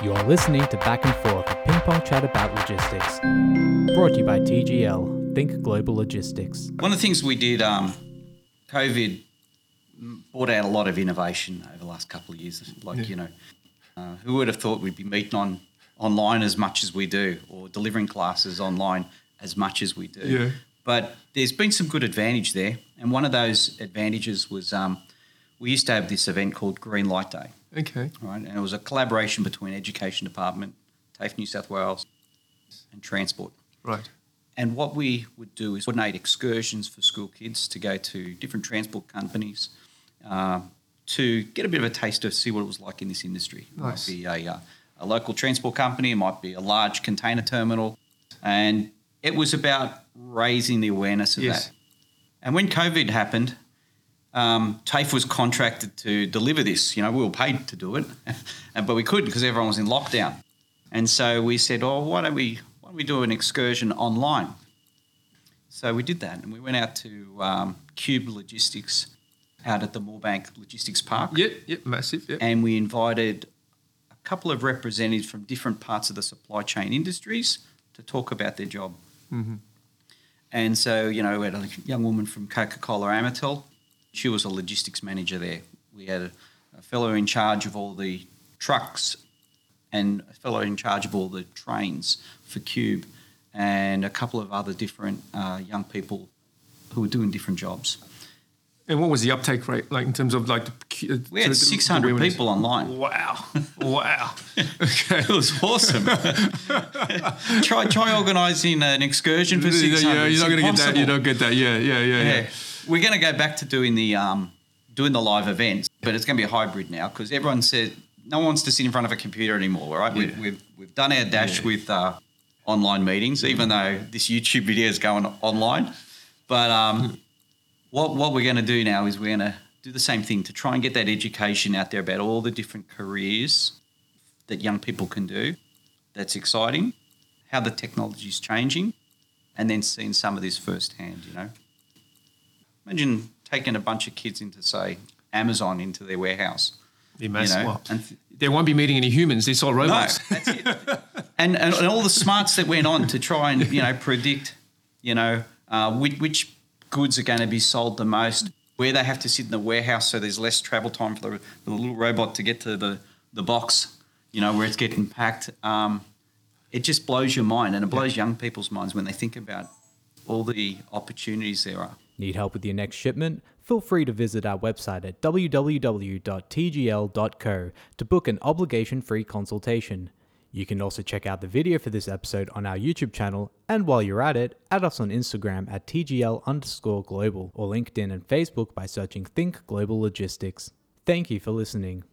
You are listening to Back and Forth, a ping pong chat about logistics. Brought to you by TGL, Think Global Logistics. One of the things we did, um, COVID brought out a lot of innovation over the last couple of years. Like, you know, uh, who would have thought we'd be meeting on online as much as we do or delivering classes online as much as we do? Yeah. But there's been some good advantage there. And one of those advantages was um, we used to have this event called Green Light Day. Okay. right? And it was a collaboration between Education Department, TAFE New South Wales, and Transport. Right. And what we would do is coordinate excursions for school kids to go to different transport companies uh, to get a bit of a taste of see what it was like in this industry. It Nice. might be a, uh, a local transport company, it might be a large container terminal, and it was about raising the awareness of Yes. that. And when COVID happened, um, TAFE was contracted to deliver this. You know, we were paid to do it, but we couldn't because everyone was in lockdown. And so we said, "Oh, why don't we why don't we do an excursion online?" So we did that, and we went out to um, Qube Logistics out at the Moorbank Logistics Park, Yep. Yep. Massive. Yep. and we invited a couple of representatives from different parts of the supply chain industries to talk about their job. And so, you know, we had a young woman from Coca Cola Amatil. She was a logistics manager there. We had a, a fellow in charge of all the trucks and a fellow in charge of all the trains for Qube and a couple of other different uh, young people who were doing different jobs. And what was the uptake rate like in terms of like the? uh, We had 600 people online. Wow. Wow. okay. It was awesome. try try organising an excursion for 600. Yeah, you're not going to get that. You don't get that. Yeah. Yeah. Yeah. Yeah. Yeah. We're going to go back to doing the um, doing the live events, but it's going to be a hybrid now because everyone said no one wants to sit in front of a computer anymore, right? We've, we've, we've done our dash Yeah. with uh, online meetings, even though this YouTube video is going online. But um, what, what we're going to do now is we're going to do the same thing to try and get that education out there about all the different careers that young people can do. That's exciting, how the technology is changing, and then seeing some of this firsthand, you know. Imagine taking a bunch of kids into, say, Amazon into their warehouse. The mass, know, and th- they won't be meeting any humans. It's all No, robots. that's it. and, and and all the smarts that went on to try and you know predict, you know, uh, which, which goods are going to be sold the most, where they have to sit in the warehouse so there's less travel time for the, for the little robot to get to the the box, you know, where it's getting packed. Um, it just blows your mind, and it blows young people's minds when they think about all the opportunities there are. Need help with your next shipment? Feel free to visit our website at www.tgl.co to book an obligation free consultation. You can also check out the video for this episode on our YouTube channel, and while you're at it, add us on Instagram at TGL underscore global or LinkedIn and Facebook by searching Think Global Logistics. Thank you for listening.